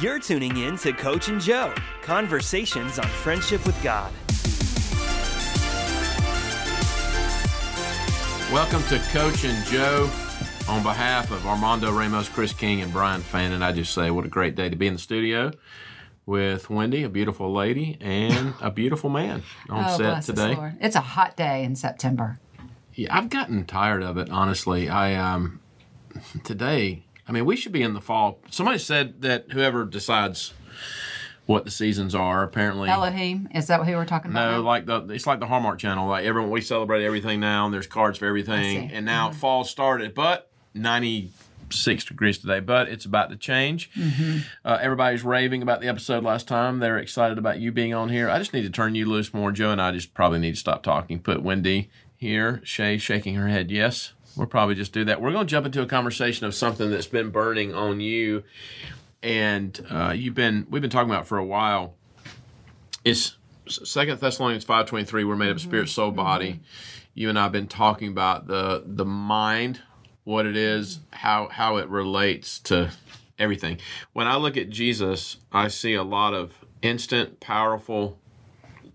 You're tuning in to Coach and Joe Conversations on Friendship with God. Welcome to Coach and Joe. On behalf of Armando Ramos, Chris King, and Brian Fannin, I just say what a great day to be in the studio with Wendy, a beautiful lady, and a beautiful man on oh, set today. Lord. It's a hot day in September. Yeah, I've gotten tired of it, honestly. I um today, I mean, we should be in the fall. Somebody said that whoever decides what the seasons are, apparently Elohim, is that what we were talking about? No, now? like the it's like the Hallmark Channel. Like everyone, we celebrate everything now, and there's cards for everything. And now fall started, but 96 degrees today, but it's about to change. Uh, everybody's raving about the episode last time. They're excited about you being on here. I just need to turn you loose more. Joe and I just probably need to stop talking. Put Wendy here. Shay shaking her head. Yes, we'll probably just do that. We're going to jump into a conversation of something that's been burning on you, and uh, you've been we've been talking about for a while. It's Second Thessalonians five twenty three. We're made of spirit, soul, body. You and I have been talking about the the mind, what it is, how how it relates to everything. When I look at Jesus, I see a lot of instant, powerful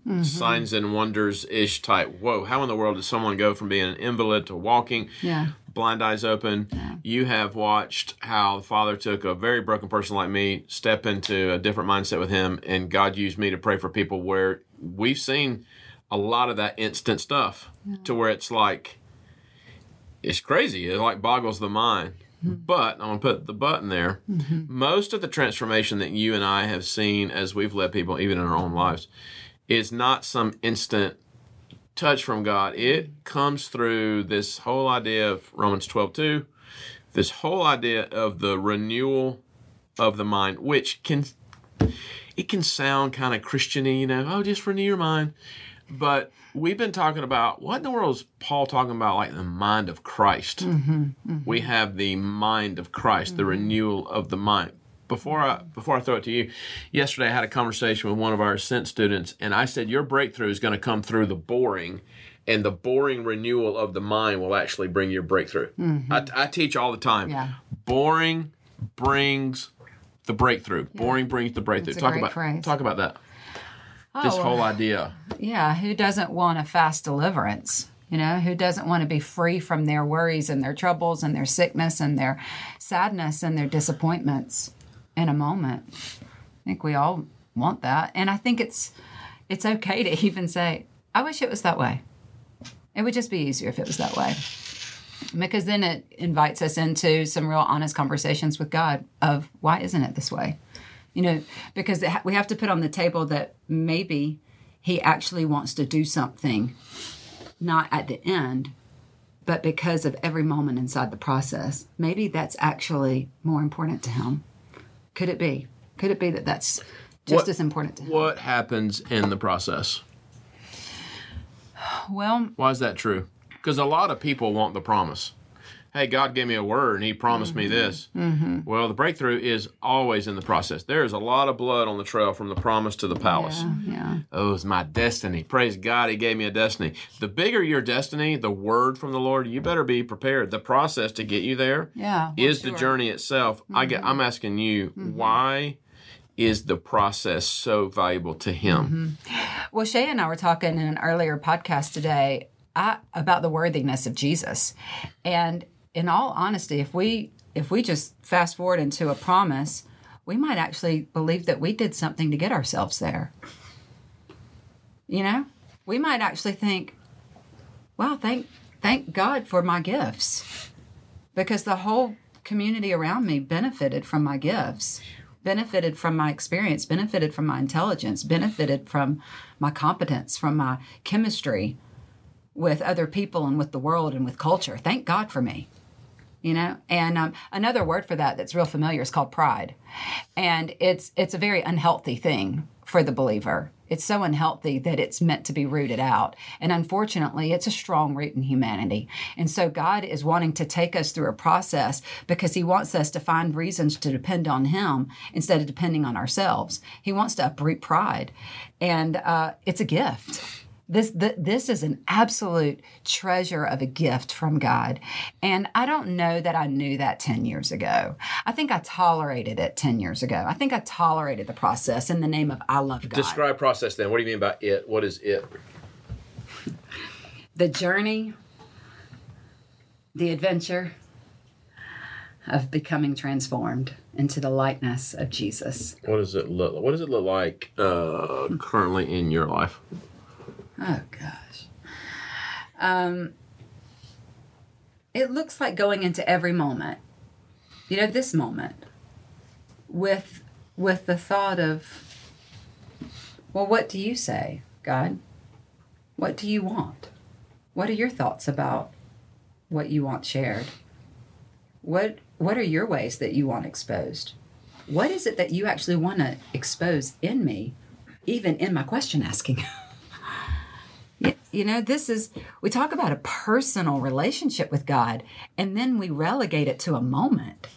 Mm-hmm. signs and wonders ish type. Whoa! How in the world does someone go from being an invalid to walking? Yeah. blind eyes open. You have watched how the Father took a very broken person like me, step into a different mindset with Him, and God used me to pray for people where we've seen a lot of that instant stuff to where it's like, it's crazy. It like boggles the mind. Mm-hmm. But I'm going to put the button there. Mm-hmm. Most of the transformation that you and I have seen as we've led people, even in our own lives, is not some instant touch from God. It comes through this whole idea of Romans 12 2, this whole idea of the renewal of the mind, which can it can sound kind of Christiany, you know, oh, just renew your mind. But we've been talking about what in the world is Paul talking about, like the mind of Christ? Mm-hmm, mm-hmm. We have the mind of Christ, the mm-hmm. renewal of the mind. Before I before I throw it to you, yesterday I had a conversation with one of our Ascent students, and I said your breakthrough is going to come through the boring, and the boring renewal of the mind will actually bring your breakthrough. Mm-hmm. I, I teach all the time. Yeah. Boring brings the breakthrough. Boring brings the breakthrough. Talk about phrase. talk about that. Oh, this Oh, whole idea. Yeah, who doesn't want a fast deliverance? You know, who doesn't want to be free from their worries and their troubles and their sickness and their sadness and their disappointments in a moment? I think we all want that. And I think it's it's okay to even say, I wish it was that way. It would just be easier if it was that way. Because then it invites us into some real honest conversations with God of why isn't it this way? you know, because ha- we have to put on the table that maybe he actually wants to do something, not at the end, but because of every moment inside the process. Maybe that's actually more important to him. Could it be? Could it be that that's just What- as important to him? What happens in the process? Well, Why is that true? Because a lot of people want the promise. Hey, God gave me a word and He promised me mm-hmm. this. Mm-hmm. Well, the breakthrough is always in the process. There is a lot of blood on the trail from the promise to the palace. yeah, yeah. Oh, it's my destiny. Praise God, He gave me a destiny. The bigger your destiny, the word from the Lord, you better be prepared. The process to get you there Yeah, well, is the journey itself. I get. I'm mm-hmm. asking you, mm-hmm. why is the process so valuable to Him? Well, Shay and I were talking in an earlier podcast today I, about the worthiness of Jesus, and in all honesty, if we if we just fast forward into a promise, we might actually believe that we did something to get ourselves there. You know, we might actually think, "Wow, thank thank God for my gifts," because the whole community around me benefited from my gifts benefited from my experience, benefited from my intelligence, benefited from my competence, from my chemistry with other people and with the world and with culture. Thank God for me. You know, and um, another word for that that's real familiar is called pride, and it's it's a very unhealthy thing for the believer. It's so unhealthy that it's meant to be rooted out. And unfortunately, it's a strong root in humanity. And so God is wanting to take us through a process because He wants us to find reasons to depend on Him instead of depending on ourselves. He wants to uproot pride. And uh, it's a gift. This th- this is an absolute treasure of a gift from God. And I don't know that I knew that 10 years ago. I think I tolerated it 10 years ago. I think I tolerated the process in the name of I love God. Describe process then. What do you mean by it? What is it? the journey, the adventure of becoming transformed into the likeness of Jesus. What does it look? What does it look like uh, currently in your life? Oh gosh. Um it looks like going into every moment. You know, this moment with with the thought of well, what do you say, God? What do you want? What are your thoughts about what you want shared? What what are your ways that you want exposed? What is it that you actually want to expose in me, even in my question asking? You know, this is, we talk about a personal relationship with God, and then we relegate it to a moment.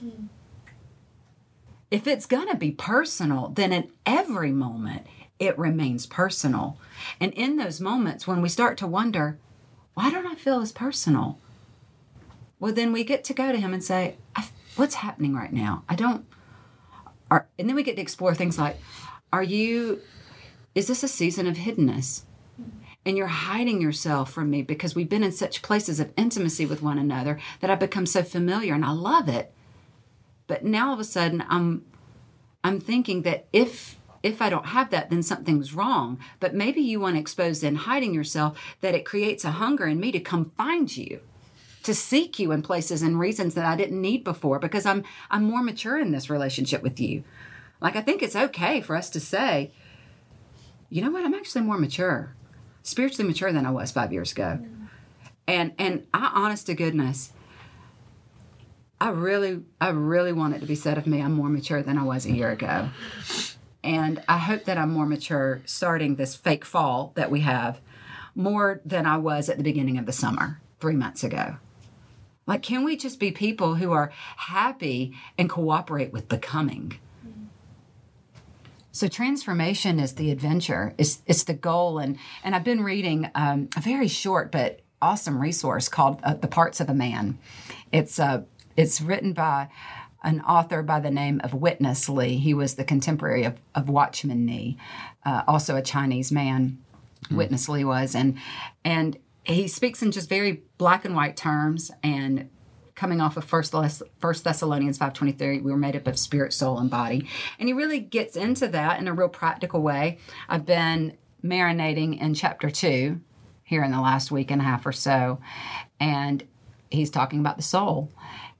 If it's going to be personal, then in every moment, it remains personal. And in those moments, when we start to wonder, why don't I feel as personal? Well, then we get to go to Him and say, What's happening right now? I don't. Are, and then we get to explore things like, Are you, is this a season of hiddenness? And you're hiding yourself from me because we've been in such places of intimacy with one another that I've become so familiar and I love it. But now all of a sudden I'm I'm thinking that if if I don't have that, then something's wrong. But maybe you want to expose in hiding yourself that it creates a hunger in me to come find you, to seek you in places and reasons that I didn't need before because I'm I'm more mature in this relationship with you. Like I think it's okay for us to say, you know what, I'm actually more mature spiritually mature than I was five years ago. And and I honest to goodness, I really I really want it to be said of me I'm more mature than I was a year ago. And I hope that I'm more mature starting this fake fall that we have more than I was at the beginning of the summer three months ago. Like, can we just be people who are happy and cooperate with becoming? So transformation is the adventure. It's it's the goal, and and I've been reading um, a very short but awesome resource called uh, "The Parts of a Man." It's uh it's written by an author by the name of Witness Lee. He was the contemporary of, of Watchman Nee, uh, also a Chinese man. Witness Lee was, and and he speaks in just very black and white terms and coming off of first first thessalonians 5.23 we were made up of spirit soul and body and he really gets into that in a real practical way i've been marinating in chapter 2 here in the last week and a half or so and he's talking about the soul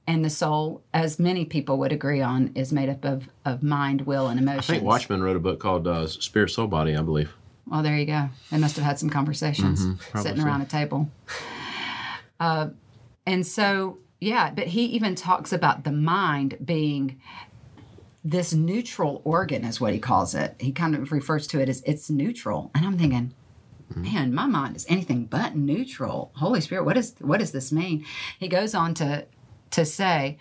and the soul as many people would agree on is made up of, of mind will and emotions I think Watchman wrote a book called uh, Spirit, Soul, Body, I believe. well, there you go. They must have had some conversations sitting so. around a table. Uh, and so, yeah, but he even talks about the mind being this neutral organ, is what he calls it. He kind of refers to it as it's neutral. And I'm thinking, mm-hmm. man, my mind is anything but neutral. Holy Spirit, what is what does this mean? He goes on to to say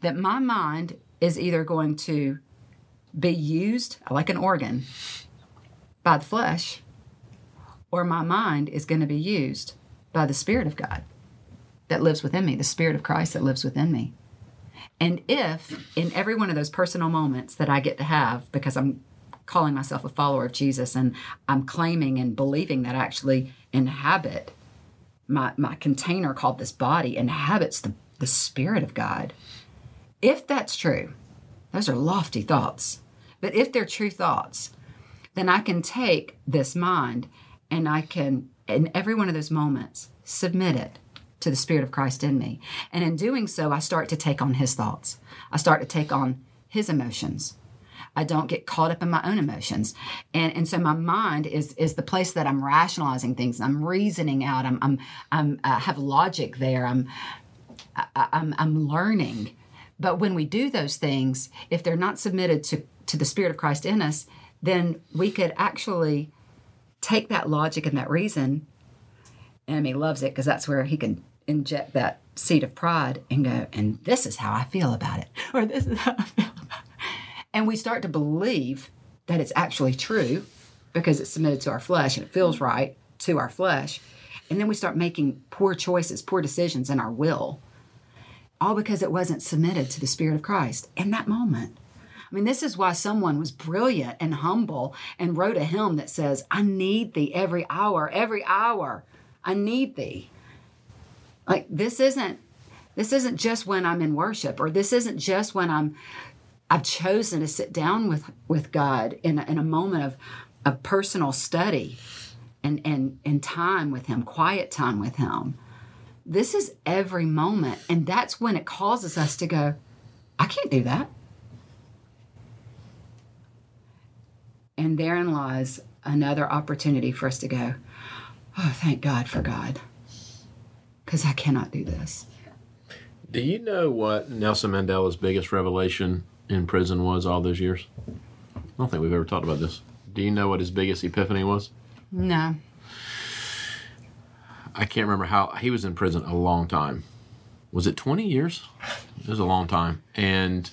that my mind is either going to be used like an organ by the flesh, or my mind is going to be used by the Spirit of God that lives within me, the Spirit of Christ that lives within me. And if in every one of those personal moments that I get to have, because I'm calling myself a follower of Jesus and I'm claiming and believing that I actually inhabit my, my container called this body inhabits the, the Spirit of God. If that's true, those are lofty thoughts. But if they're true thoughts, then I can take this mind and I can, in every one of those moments, submit it to the Spirit of Christ in me. And in doing so, I start to take on His thoughts. I start to take on His emotions. I don't get caught up in my own emotions. And, and so my mind is, is the place that I'm rationalizing things. I'm reasoning out. I'm, I'm, I'm I have logic there. I'm, I, I'm, I'm learning. But when we do those things, if they're not submitted to, to the Spirit of Christ in us, then we could actually take that logic and that reason. And enemy loves it because that's where he can inject that seed of pride and go, and this is how I feel about it, or this is how I feel about it. And we start to believe that it's actually true because it's submitted to our flesh and it feels right to our flesh. And then we start making poor choices, poor decisions in our will, all because it wasn't submitted to the Spirit of Christ in that moment. I mean, this is why someone was brilliant and humble and wrote a hymn that says, I need thee every hour, every hour. I need thee. Like this isn't this isn't just when I'm in worship, or this isn't just when I'm I've chosen to sit down with with God in a, in a moment of of personal study and and and time with Him, quiet time with Him. This is every moment, and that's when it causes us to go, I can't do that. And therein lies another opportunity for us to go, Oh, thank God for God. Because I cannot do this. Do you know what Nelson Mandela's biggest revelation in prison was all those years? I don't think we've ever talked about this. Do you know what his biggest epiphany was? No. I can't remember how he was in prison a long time. Was it 20 years? It was a long time. And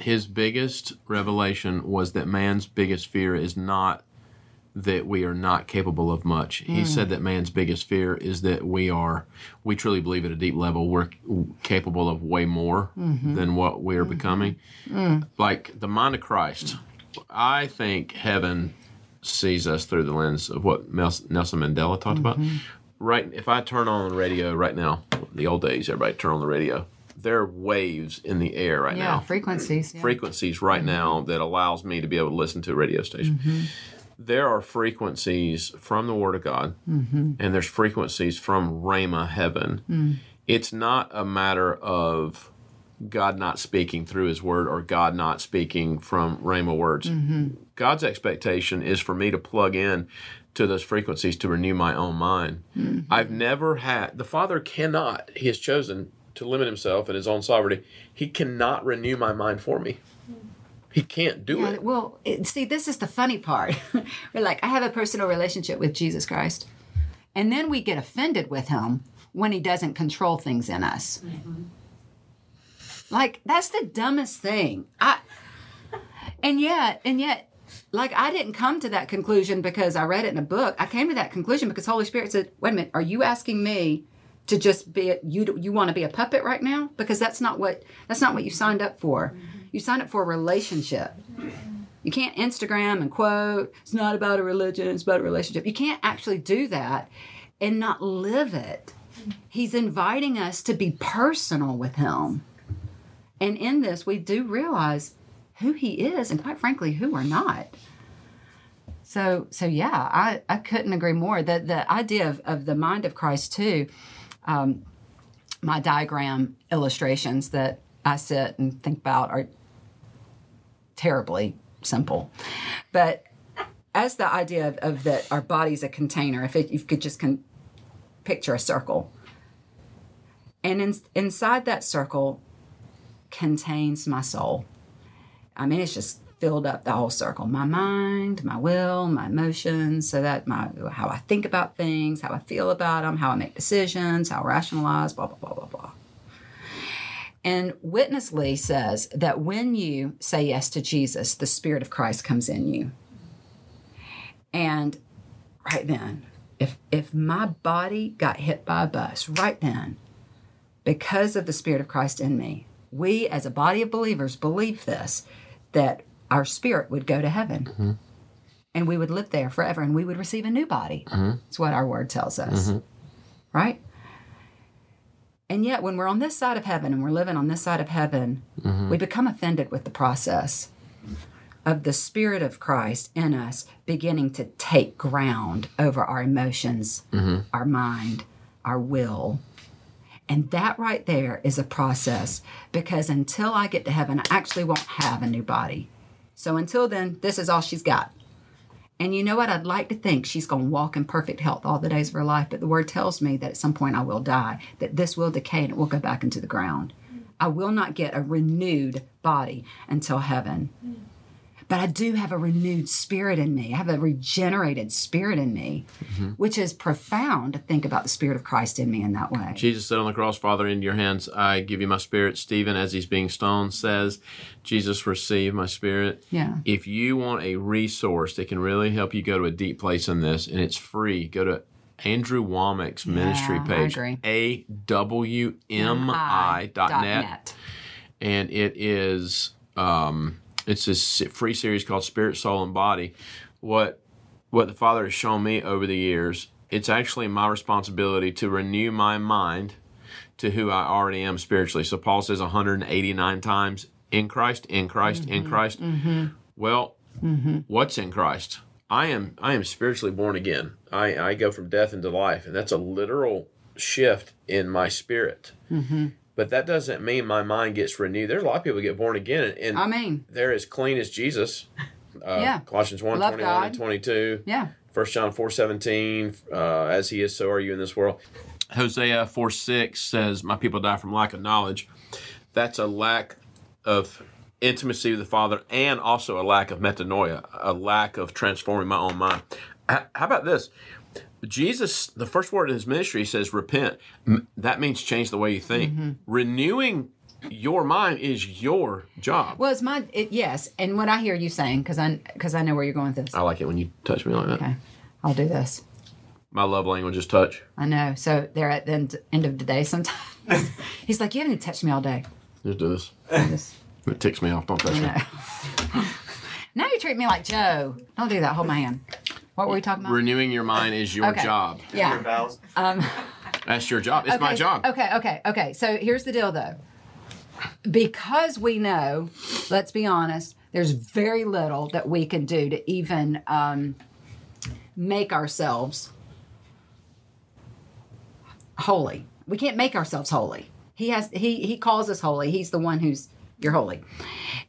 his biggest revelation was that man's biggest fear is not that we are not capable of much. He hmm. said that man's biggest fear is that we are, we truly believe at a deep level, we're capable of way more mm-hmm. than what we're mm-hmm. becoming. Mm. Like the mind of Christ, I think heaven sees us through the lens of what Nelson Mandela talked about. Mm-hmm. Right, if I turn on the radio right now, the old days, everybody turn on the radio. There are waves in the air right Yeah, now frequencies. Yeah. frequencies Frequencies right now that allows me to be able to listen to a radio station. There are frequencies from the Word of God, mm-hmm. and there's frequencies from Rhema heaven. Mm. It's not a matter of God not speaking through His Word or God not speaking from Rhema words. Mm-hmm. God's expectation is for me to plug in to those frequencies to renew my own mind. Mm-hmm. I've never had, the Father cannot, He has chosen to limit Himself in His own sovereignty. He cannot renew my mind for me. He can't do Yeah, it. well, it, see, this is the funny part. We're like, I have a personal relationship with Jesus Christ. And then we get offended with him when he doesn't control things in us. Mm-hmm. Like, that's the dumbest thing. I and yet, and yet, like I didn't come to that conclusion because I read it in a book. I came to that conclusion because Holy Spirit said, "Wait a minute, are you asking me to just be a, you? You want to be a puppet right now? Because that's not what that's not what you signed up for. Mm-hmm. You sign up for a relationship. You can't Instagram and quote. It's not about a religion. It's about a relationship. You can't actually do that and not live it. He's inviting us to be personal with Him, and in this, we do realize who he is and quite frankly who we're not so so yeah i i couldn't agree more that the idea of, of the mind of christ too um, my diagram illustrations that i sit and think about are terribly simple but as the idea of, of that our body's a container if it, you could just con- picture a circle and in, inside that circle contains my soul I mean, it's just filled up the whole circle. My mind, my will, my emotions, so that my how I think about things, how I feel about them, how I make decisions, how I rationalize, blah blah blah blah blah. And Witness Lee says that when you say yes to Jesus, the Spirit of Christ comes in you. And right then, if if my body got hit by a bus, right then, because of the Spirit of Christ in me, we as a body of believers believe this that our spirit would go to heaven mm-hmm. and we would live there forever and we would receive a new body. Mm-hmm. That's what our word tells us. Mm-hmm. Right? And yet, when we're on this side of heaven and we're living on this side of heaven, mm-hmm. we become offended with the process of the Spirit of Christ in us beginning to take ground over our emotions, mm-hmm. our mind, our will. And that right there is a process because until I get to heaven, I actually won't have a new body. So until then, this is all she's got. And you know what? I'd like to think she's going to walk in perfect health all the days of her life, but the word tells me that at some point I will die, that this will decay and it will go back into the ground. I will not get a renewed body until heaven. But but I do have a renewed spirit in me. I have a regenerated spirit in me, which is profound to think about the spirit of Christ in me in that way. Jesus said on the cross, Father, into your hands I give you my spirit. Stephen, as he's being stoned, says, Jesus, receive my spirit. Yeah. If you want a resource that can really help you go to a deep place in this, and it's free, go to Andrew Wommack's ministry page. A W M I dot net. and it is um, it's this free series called Spirit, Soul, and Body. What what the Father has shown me over the years, it's actually my responsibility to renew my mind to who I already am spiritually. So Paul says 189 times in Christ, in Christ, in mm-hmm. Christ. Mm-hmm. Well, mm-hmm. what's in Christ? I am I am spiritually born again. I, I go from death into life, and that's a literal shift in my spirit. But that doesn't mean my mind gets renewed. There's a lot of people get born again, and I mean, they're as clean as Jesus. Uh, Yeah. Colossians 1, Love 21 and 22. yeah. 1 John 4 17, uh, as he is, so are you in this world. Hosea 4 6 says, My people die from lack of knowledge. That's a lack of intimacy with the Father and also a lack of metanoia, a lack of transforming my own mind. How about this? Jesus, the first word in his ministry says repent. That means change the way you think. Mm-hmm. Renewing your mind is your job. Well, it's my it, yes, and what I hear you saying because I because I know where you're going with this. I like it when you touch me like that. Okay, I'll do this. My love language is touch. I know. So they're at the end, end of the day sometimes. He's like, you haven't touched me all day. Just do this. It ticks me off. Don't touch me. no. now you treat me like Joe. Don't do that. Hold my hand. What were we talking about? Renewing your mind is your Okay. job. yeah. vows. That's your job. It's my job. Okay, okay, okay. So here's the deal though. Because we know, let's be honest, there's very little that we can do to even um, make ourselves holy. We can't make ourselves holy. He has he he calls us holy. He's the one who's you're holy.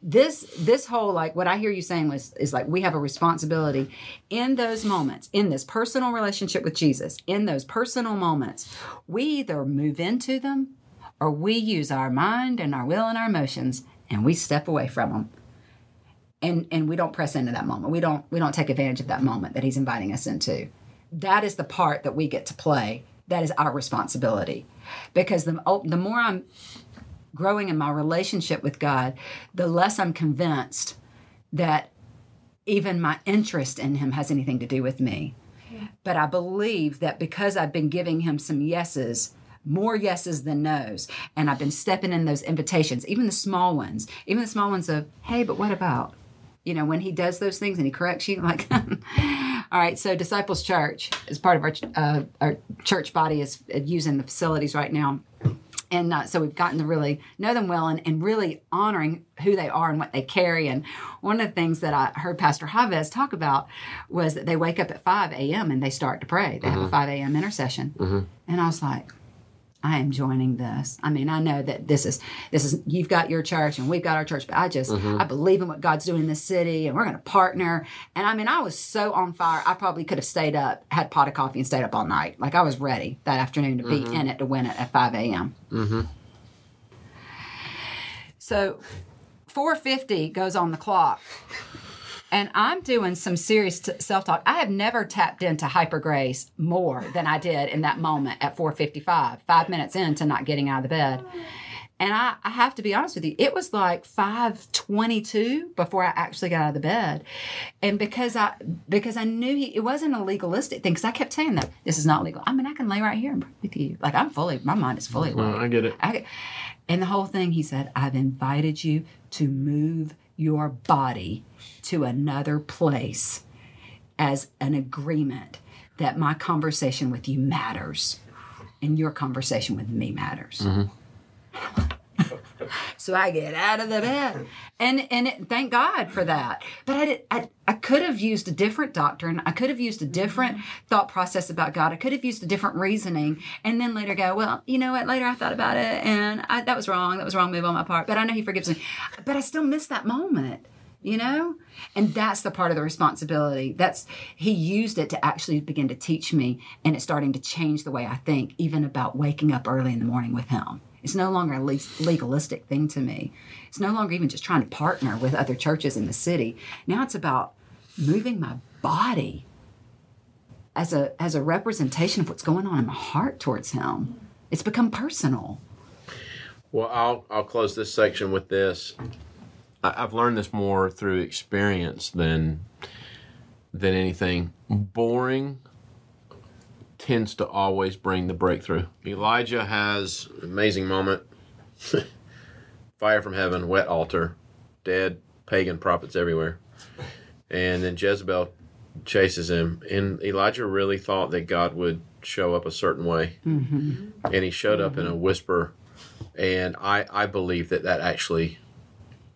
This this whole like what I hear you saying was is like we have a responsibility in those moments, in this personal relationship with Jesus, in those personal moments, we either move into them or we use our mind and our will and our emotions and we step away from them. And and we don't press into that moment. We don't we don't take advantage of that moment that he's inviting us into. That is the part that we get to play. That is our responsibility. Because the oh, the more I'm growing in my relationship with God, the less I'm convinced that even my interest in Him has anything to do with me. But I believe that because I've been giving Him some yeses, more yeses than nos, and I've been stepping in those invitations, even the small ones, even the small ones of, hey, but what about? You know, when He does those things and He corrects you, like, all right, so Disciples Church is part of our, uh, our church body is using the facilities right now and uh, so we've gotten to really know them well and, and really honoring who they are and what they carry. And one of the things that i heard pastor Chavez talk about was that they wake up at 5 a.m and they start to pray. They have a 5 a.m intercession. And i was like i am joining this. I mean i know that this is this is you've got your church and we've got our church but i just i believe in what god's doing in this city and we're going to partner. And i mean i was so on fire. I probably could have stayed up had pot of coffee and stayed up all night. Like i was ready that afternoon to be in it to win it at 5 a.m Mm-hmm. so 450 goes on the clock. And I'm doing some serious t- self-talk. I have never tapped into hyper grace more than I did in that moment at 455, five minutes into not getting out of the bed. And I, I have to be honest with you, it was like 522 before I actually got out of the bed. And because I because I knew he, it wasn't a legalistic thing, because I kept saying that this is not legal. I mean, I can lay right here and pray with you. Like I'm fully, my mind is fully. Well, I get it. I, and the whole thing, he said, I've invited you to move your body to another place as an agreement that my conversation with you matters and your conversation with me matters. Mm-hmm. So I get out of the bed, and and it, thank God for that. But I, did, I I could have used a different doctrine. I could have used a different mm-hmm. thought process about God. I could have used a different reasoning, and then later go, well, you know what? Later I thought about it, and I, that was wrong. That was a wrong move on my part. But I know He forgives me. But I still miss that moment you know and that's the part of the responsibility that's he used it to actually begin to teach me and it's starting to change the way i think even about waking up early in the morning with him It's no longer a legalistic thing to me. It's no longer even just trying to partner with other churches in the city. Now it's about moving my body as a as a representation of what's going on in my heart towards him. It's become personal. Well, I'll I'll close this section with this. I, I've learned this more through experience than than anything. Boring tends to always bring the breakthrough. Elijah has an amazing moment. Fire from heaven, wet altar, dead pagan prophets everywhere. And then Jezebel chases him. And Elijah really thought that God would show up a certain way. Mm-hmm. And he showed up in a whisper. And I, I believe that that actually,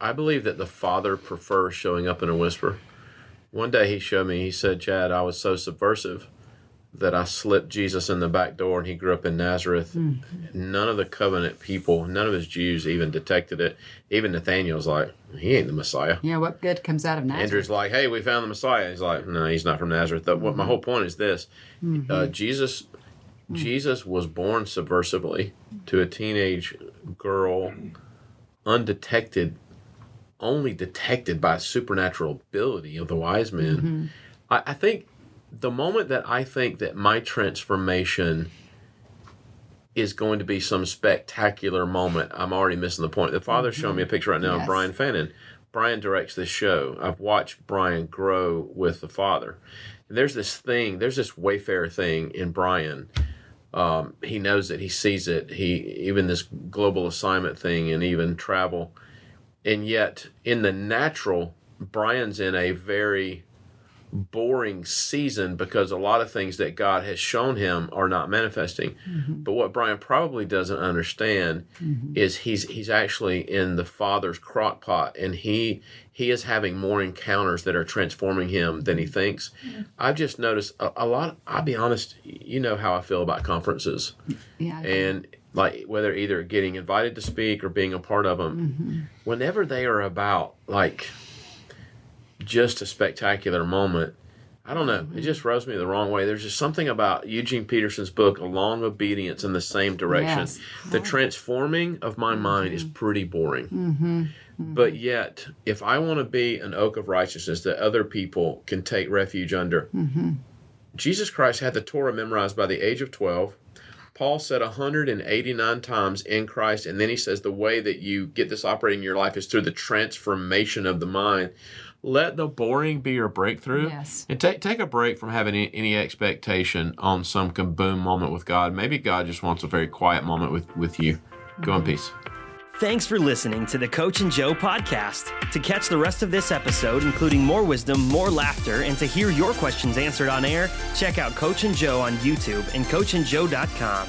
I believe that the Father prefers showing up in a whisper. One day he showed me, he said, Chad, I was so subversive that I slipped Jesus in the back door and he grew up in Nazareth. Mm-hmm. None of the covenant people, none of his Jews even detected it. Even Nathaniel's like, he ain't the Messiah. Yeah, what good comes out of Nazareth? Andrew's like, hey, we found the Messiah. He's like, no, he's not from Nazareth. Mm-hmm. What my whole point is this: mm-hmm. uh, Jesus, mm-hmm. Jesus was born subversively to a teenage girl, undetected, only detected by supernatural ability of the wise men. Mm-hmm. I, I think the moment that I think that my transformation is going to be some spectacular moment, I'm already missing the point. The father's showing me a picture right now yes. of Brian Fannon. Brian directs this show. I've watched Brian grow with the father. And there's this thing, there's this Wayfarer thing in Brian. Um, he knows it, he sees it. He even this global assignment thing and even travel. And yet in the natural, Brian's in a very boring season because a lot of things that God has shown him are not manifesting. Mm-hmm. But what Brian probably doesn't understand mm-hmm. is he's he's actually in the Father's crock pot and he he is having more encounters that are transforming him than he mm-hmm. thinks. Yeah. I've just noticed a, a, lot. I'll be honest. You know how I feel about conferences, yeah, and like whether either getting invited to speak or being a part of them. Mm-hmm. Whenever they are about like just a spectacular moment. I don't know. It just rubs me the wrong way. There's just something about Eugene Peterson's book, A Long Obedience in the Same Direction. Yes. The transforming of my mind is pretty boring. Mm-hmm. Mm-hmm. But yet, if I want to be an oak of righteousness that other people can take refuge under, mm-hmm. Jesus Christ had the Torah memorized by the age of 12. Paul said 189 times in Christ, and then he says the way that you get this operating in your life is through the transformation of the mind let the boring be your breakthrough. Yes. And take take a break from having any, any expectation on some kaboom moment with God. Maybe God just wants a very quiet moment with, with you. Go in mm-hmm. peace. Thanks for listening to the Coach and Joe podcast. To catch the rest of this episode, including more wisdom, more laughter, and to hear your questions answered on air, check out Coach and Joe on YouTube and coachandjoe.com.